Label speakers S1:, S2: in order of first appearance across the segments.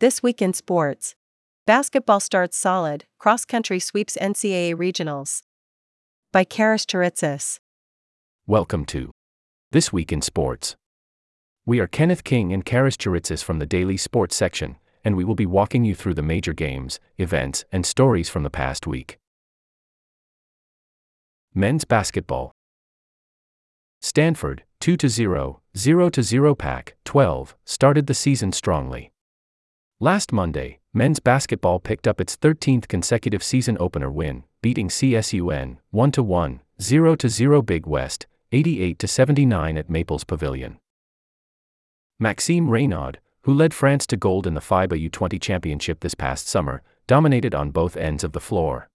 S1: This week in sports. Basketball starts solid, cross country sweeps NCAA regionals. By Karis Charitsis.
S2: Welcome to This Week in Sports. We are Kenneth King and Karis Charitsis from the Daily Sports section, and we will be walking you through the major games, events, and stories from the past week. Men's Basketball Stanford, 2 0, 0 0 Pac 12, started the season strongly. Last Monday, men's basketball picked up its 13th consecutive season opener win, beating CSUN 1 1, 0 0 Big West, 88 79 at Maples Pavilion. Maxime Reynaud, who led France to gold in the FIBA U20 championship this past summer, dominated on both ends of the floor.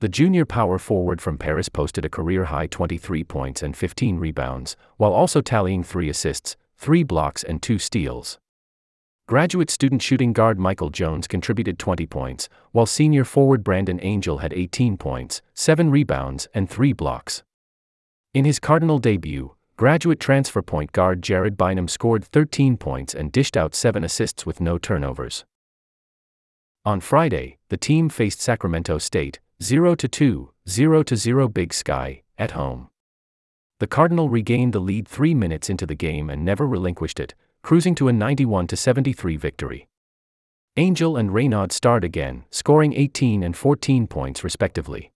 S2: The junior power forward from Paris posted a career high 23 points and 15 rebounds, while also tallying 3 assists, 3 blocks, and 2 steals. Graduate student shooting guard Michael Jones contributed 20 points, while senior forward Brandon Angel had 18 points, 7 rebounds, and 3 blocks. In his Cardinal debut, graduate transfer point guard Jared Bynum scored 13 points and dished out 7 assists with no turnovers. On Friday, the team faced Sacramento State, 0 2, 0 0 Big Sky, at home. The Cardinal regained the lead 3 minutes into the game and never relinquished it, cruising to a 91 73 victory. Angel and Reynaud starred again, scoring 18 and 14 points respectively.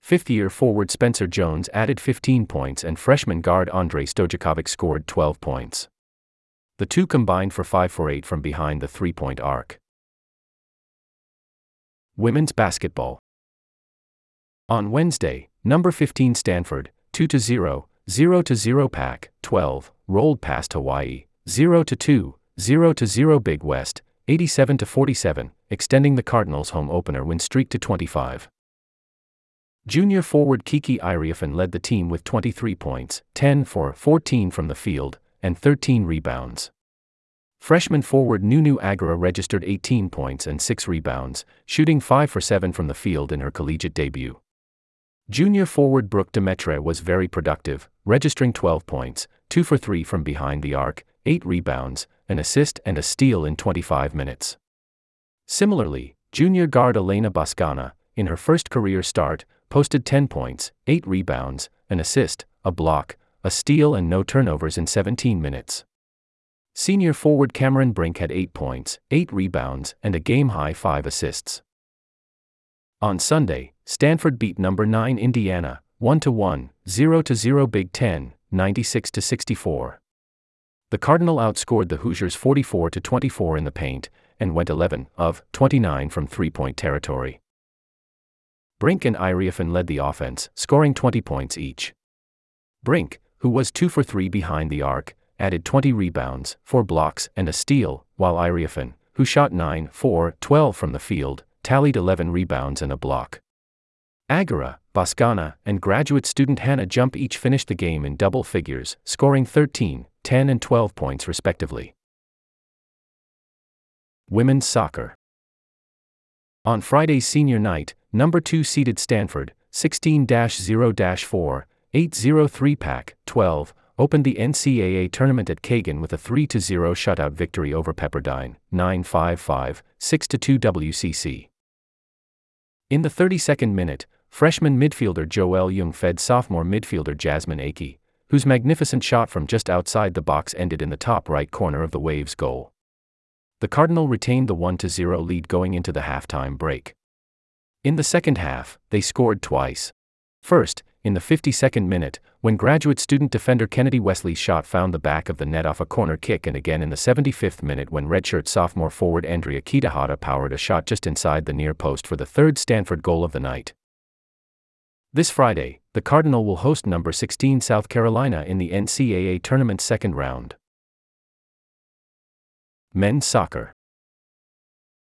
S2: Fifth year forward Spencer Jones added 15 points and freshman guard Andrei Stojakovic scored 12 points. The two combined for 5 for 8 from behind the three point arc. Women's Basketball On Wednesday, number 15 Stanford, 2 0, 0 0 Pac 12, rolled past Hawaii, 0 to 2, 0 to 0 Big West, 87 to 47, extending the Cardinals' home opener win streak to 25. Junior forward Kiki Iriafen led the team with 23 points, 10 for 14 from the field, and 13 rebounds. Freshman forward Nunu Agara registered 18 points and 6 rebounds, shooting 5 for 7 from the field in her collegiate debut. Junior forward Brooke Demetre was very productive, registering 12 points, 2 for 3 from behind the arc, 8 rebounds, an assist, and a steal in 25 minutes. Similarly, junior guard Elena Bosgana, in her first career start, posted 10 points, 8 rebounds, an assist, a block, a steal, and no turnovers in 17 minutes. Senior forward Cameron Brink had 8 points, 8 rebounds, and a game high 5 assists. On Sunday, Stanford beat number 9 Indiana, 1 1, 0 0 Big 10, 96 64. The Cardinal outscored the Hoosiers 44 to 24 in the paint and went 11 of 29 from three-point territory. Brink and Iriafen led the offense, scoring 20 points each. Brink, who was 2 for 3 behind the arc, added 20 rebounds, 4 blocks, and a steal, while Iriafen, who shot 9 4 12 from the field, tallied 11 rebounds and a block. Agara, Bosgana, and graduate student Hannah Jump each finished the game in double figures, scoring 13, 10 and 12 points respectively. Women's Soccer On Friday's senior night, number 2 seeded Stanford, 16 0 4, 803 Pac 12, opened the NCAA tournament at Cagan with a 3 0 shutout victory over Pepperdine, 9 5 5, 6 2 WCC. In the 32nd minute, freshman midfielder Joelle Jung fed sophomore midfielder Jasmine Aikey, whose magnificent shot from just outside the box ended in the top right corner of the Waves' goal. The Cardinal retained the 1 0 lead going into the halftime break. In the second half, they scored twice. First, in the 52nd minute, when graduate student defender Kennedy Wesley's shot found the back of the net off a corner kick, and again in the 75th minute when redshirt sophomore forward Andrea Kitahata powered a shot just inside the near post for the third Stanford goal of the night. This Friday, the Cardinal will host number 16 South Carolina in the NCAA tournament second round. Men's Soccer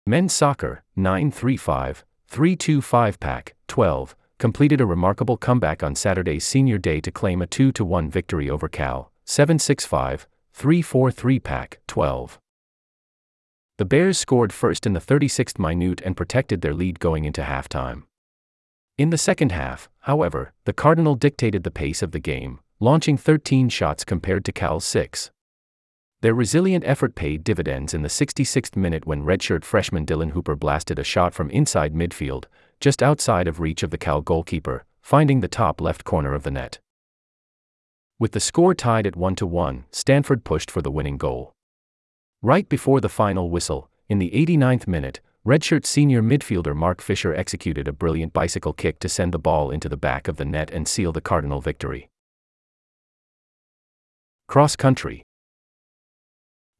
S2: Men's Soccer, 935, 325 Pac, 12, completed a remarkable comeback on Saturday's senior day to claim a 2 1 victory over Cal, 765, 343 Pac, 12. The Bears scored first in the 36th minute and protected their lead going into halftime. In the second half, however, the Cardinal dictated the pace of the game, launching 13 shots compared to Cal's 6. Their resilient effort paid dividends in the 66th minute when redshirt freshman Dylan Hooper blasted a shot from inside midfield, just outside of reach of the Cal goalkeeper, finding the top left corner of the net. With the score tied at 1 1, Stanford pushed for the winning goal. Right before the final whistle, in the 89th minute, redshirt senior midfielder Mark Fisher executed a brilliant bicycle kick to send the ball into the back of the net and seal the Cardinal victory. Cross country.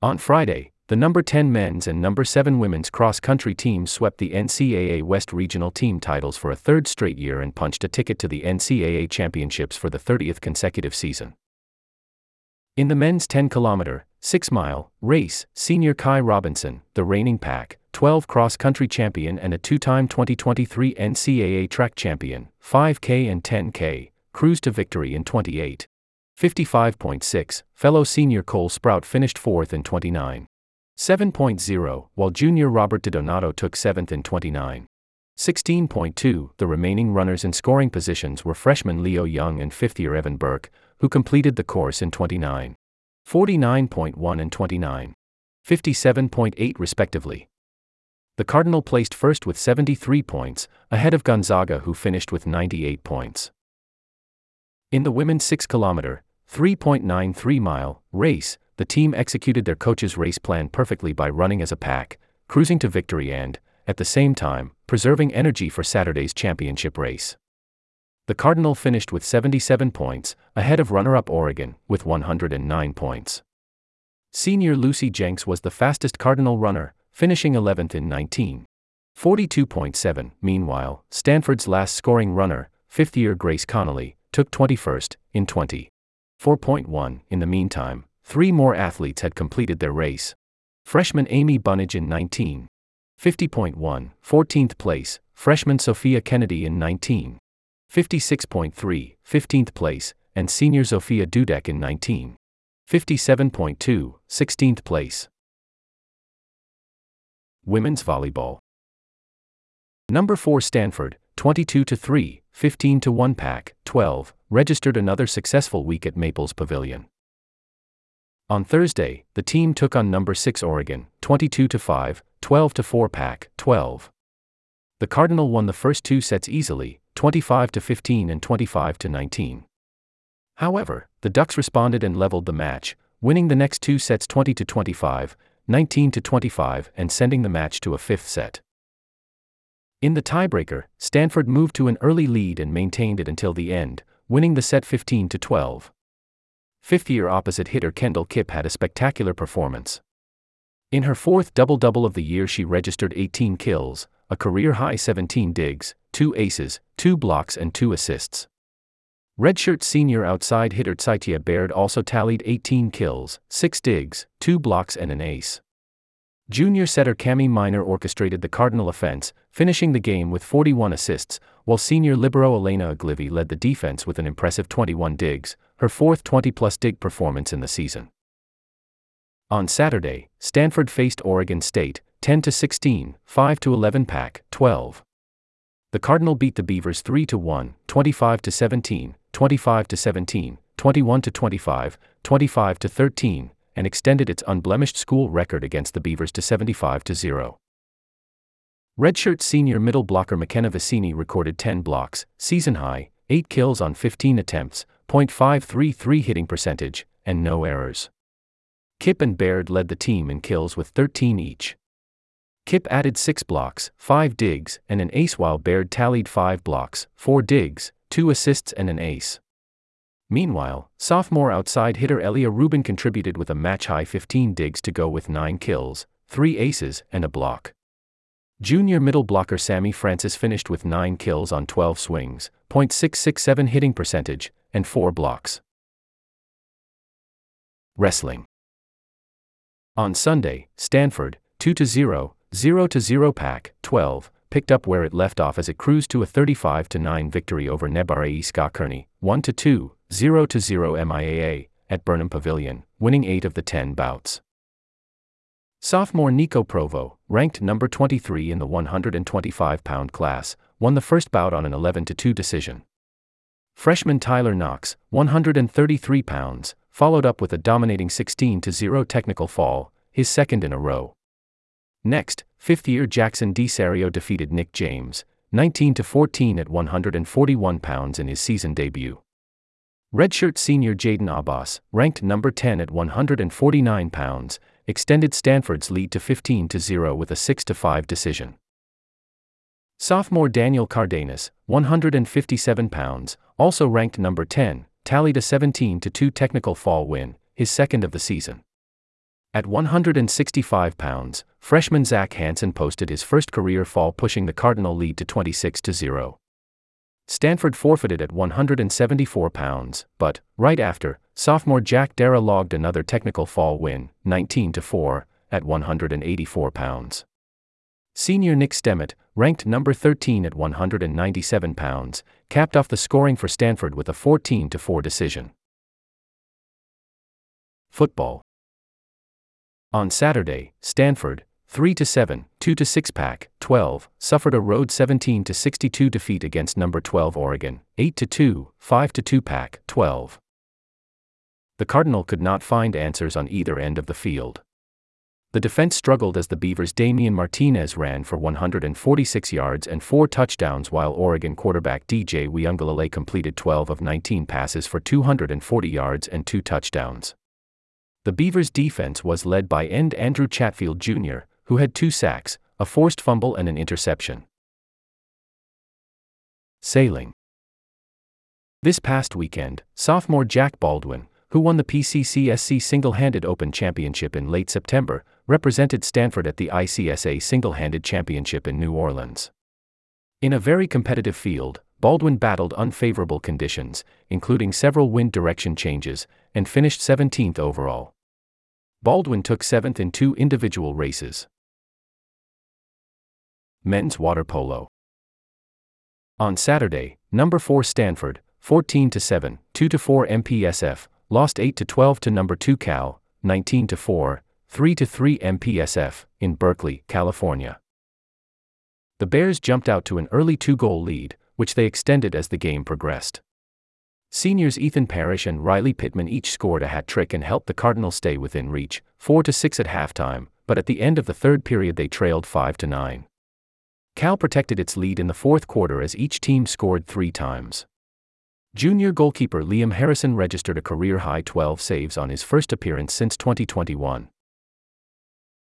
S2: On Friday, the number 10 men's and number 7 women's cross country teams swept the NCAA West Regional Team titles for a third straight year and punched a ticket to the NCAA Championships for the 30th consecutive season. In the men's 10 kilometer, 6 mile race, senior Kai Robinson, the reigning Pac 12 cross country champion and a two time 2023 NCAA track champion, 5K and 10K, cruised to victory in 28. 55.6, fellow senior Cole Sprout finished fourth in 29. 7.0, while junior Robert DiDonato took seventh in 29. 16.2, the remaining runners in scoring positions were freshman Leo Young and fifth year Evan Burke, who completed the course in 29. 49.1 and 29. 57.8 respectively. The Cardinal placed first with 73 points, ahead of Gonzaga, who finished with 98 points. In the women's 6 kilometer, 3.93 mile race, the team executed their coach's race plan perfectly by running as a pack, cruising to victory and, at the same time, preserving energy for Saturday's championship race. The Cardinal finished with 77 points, ahead of runner up Oregon, with 109 points. Senior Lucy Jenks was the fastest Cardinal runner, finishing 11th in 19. 42.7. Meanwhile, Stanford's last scoring runner, fifth year Grace Connolly, took 21st, in 20. 4.1. In the meantime, three more athletes had completed their race. Freshman Amy Bunnage in 19. 50.1, 14th place, freshman Sophia Kennedy in 19. 56.3, 15th place, and senior Sophia Dudek in 19. 57.2, 16th place. Women's Volleyball Number 4 Stanford, 22 to 3, 15 to 1 Pac, 12, registered another successful week at Maples Pavilion. On Thursday, the team took on number 6 Oregon, 22 to 5, 12 to 4 Pac, 12. The Cardinal won the first two sets easily, 25 to 15 and 25 to 19. However, the Ducks responded and leveled the match, winning the next two sets 20 to 25, 19 to 25 and sending the match to a fifth set. In the tiebreaker, Stanford moved to an early lead and maintained it until the end, winning the set 15 to 12. Fifth year opposite hitter Kendall Kipp had a spectacular performance. In her fourth double double of the year, she registered 18 kills, a career high 17 digs, 2 aces, 2 blocks, and 2 assists. Redshirt senior outside hitter Caitie Baird also tallied 18 kills, 6 digs, 2 blocks, and an ace. Junior setter Cami Miner orchestrated the Cardinal offense, finishing the game with 41 assists, while senior libero Elena Oglivie led the defense with an impressive 21 digs, her fourth 20-plus dig performance in the season. On Saturday, Stanford faced Oregon State, 10 to 16, 5 to 11 Pac, 12. The Cardinal beat the Beavers 3 to 1, 25 to 17, 25 to 17, 21 to 25, 25 to 13, and extended its unblemished school record against the Beavers to 75 to 0. Redshirt senior middle blocker McKenna Vicini recorded 10 blocks, season high, 8 kills on 15 attempts, .533 hitting percentage, and no errors. Kipp and Baird led the team in kills with 13 each. Kipp added 6 blocks, 5 digs, and an ace while Baird tallied 5 blocks, 4 digs, 2 assists and an ace. Meanwhile, sophomore outside hitter Elia Rubin contributed with a match high 15 digs to go with 9 kills, 3 aces, and a block. Junior middle blocker Sammy Francis finished with 9 kills on 12 swings, .667 hitting percentage, and 4 blocks. Wrestling. On Sunday, Stanford, 2 0, 0 0 Pac, 12, picked up where it left off as it cruised to a 35 9 victory over Nebraska Kearney, 1 2, 0 0 MIAA, at Burnham Pavilion, winning 8 of the 10 bouts. Sophomore Nico Provo, ranked number 23 in the 125 pound class, won the first bout on an 11 2 decision. Freshman Tyler Knox, 133 pounds, followed up with a dominating 16 0 technical fall, his second in a row. Next, fifth year Jackson DiSario defeated Nick James, 19 14 at 141 pounds in his season debut. Redshirt senior Jaden Abbas, ranked number 10 at 149 pounds, extended Stanford's lead to 15 0 with a 6 5 decision. Sophomore Daniel Cardenas, 157 pounds, also ranked number 10, tallied a 17 2 technical fall win, his second of the season. At 165 pounds, freshman Zach Hanson posted his first career fall, pushing the Cardinal lead to 26 0. Stanford forfeited at 174 pounds, but, right after, sophomore Jack Dara logged another technical fall win, 19 4, at 184 pounds. Senior Nick Stemmet, ranked number 13 at 197 pounds, capped off the scoring for Stanford with a 14 4 decision. Football. On Saturday, Stanford, 3 to 7, 2 to 6 Pac, 12, suffered a road 17 to 62 defeat against number 12 Oregon, 8 to 2, 5 to 2 Pac, 12. The Cardinal could not find answers on either end of the field. The defense struggled as the Beavers' Damian Martinez ran for 146 yards and 4 touchdowns while Oregon quarterback DJ Uiagalelei completed 12 of 19 passes for 240 yards and 2 touchdowns. The Beavers' defense was led by end Andrew Chatfield Jr., who had two sacks, a forced fumble, and an interception. Sailing. This past weekend, sophomore Jack Baldwin, who won the PCCSC Single Handed Open Championship in late September, represented Stanford at the ICSA Single Handed Championship in New Orleans. In a very competitive field, Baldwin battled unfavorable conditions, including several wind direction changes, and finished 17th overall. Baldwin took 7th in two individual races. Men's Water Polo. On Saturday, number 4 Stanford, 14 to 7, 2 to 4 MPSF, lost 8 to 12 to number 2 Cal, 19 to 4, 3 to 3 MPSF in Berkeley, California. The Bears jumped out to an early two-goal lead, which they extended as the game progressed. Seniors Ethan Parrish and Riley Pittman each scored a hat trick and helped the Cardinals stay within reach, 4 to 6 at halftime, but at the end of the third period they trailed 5 to 9. Cal protected its lead in the fourth quarter as each team scored three times. Junior goalkeeper Liam Harrison registered a career high 12 saves on his first appearance since 2021.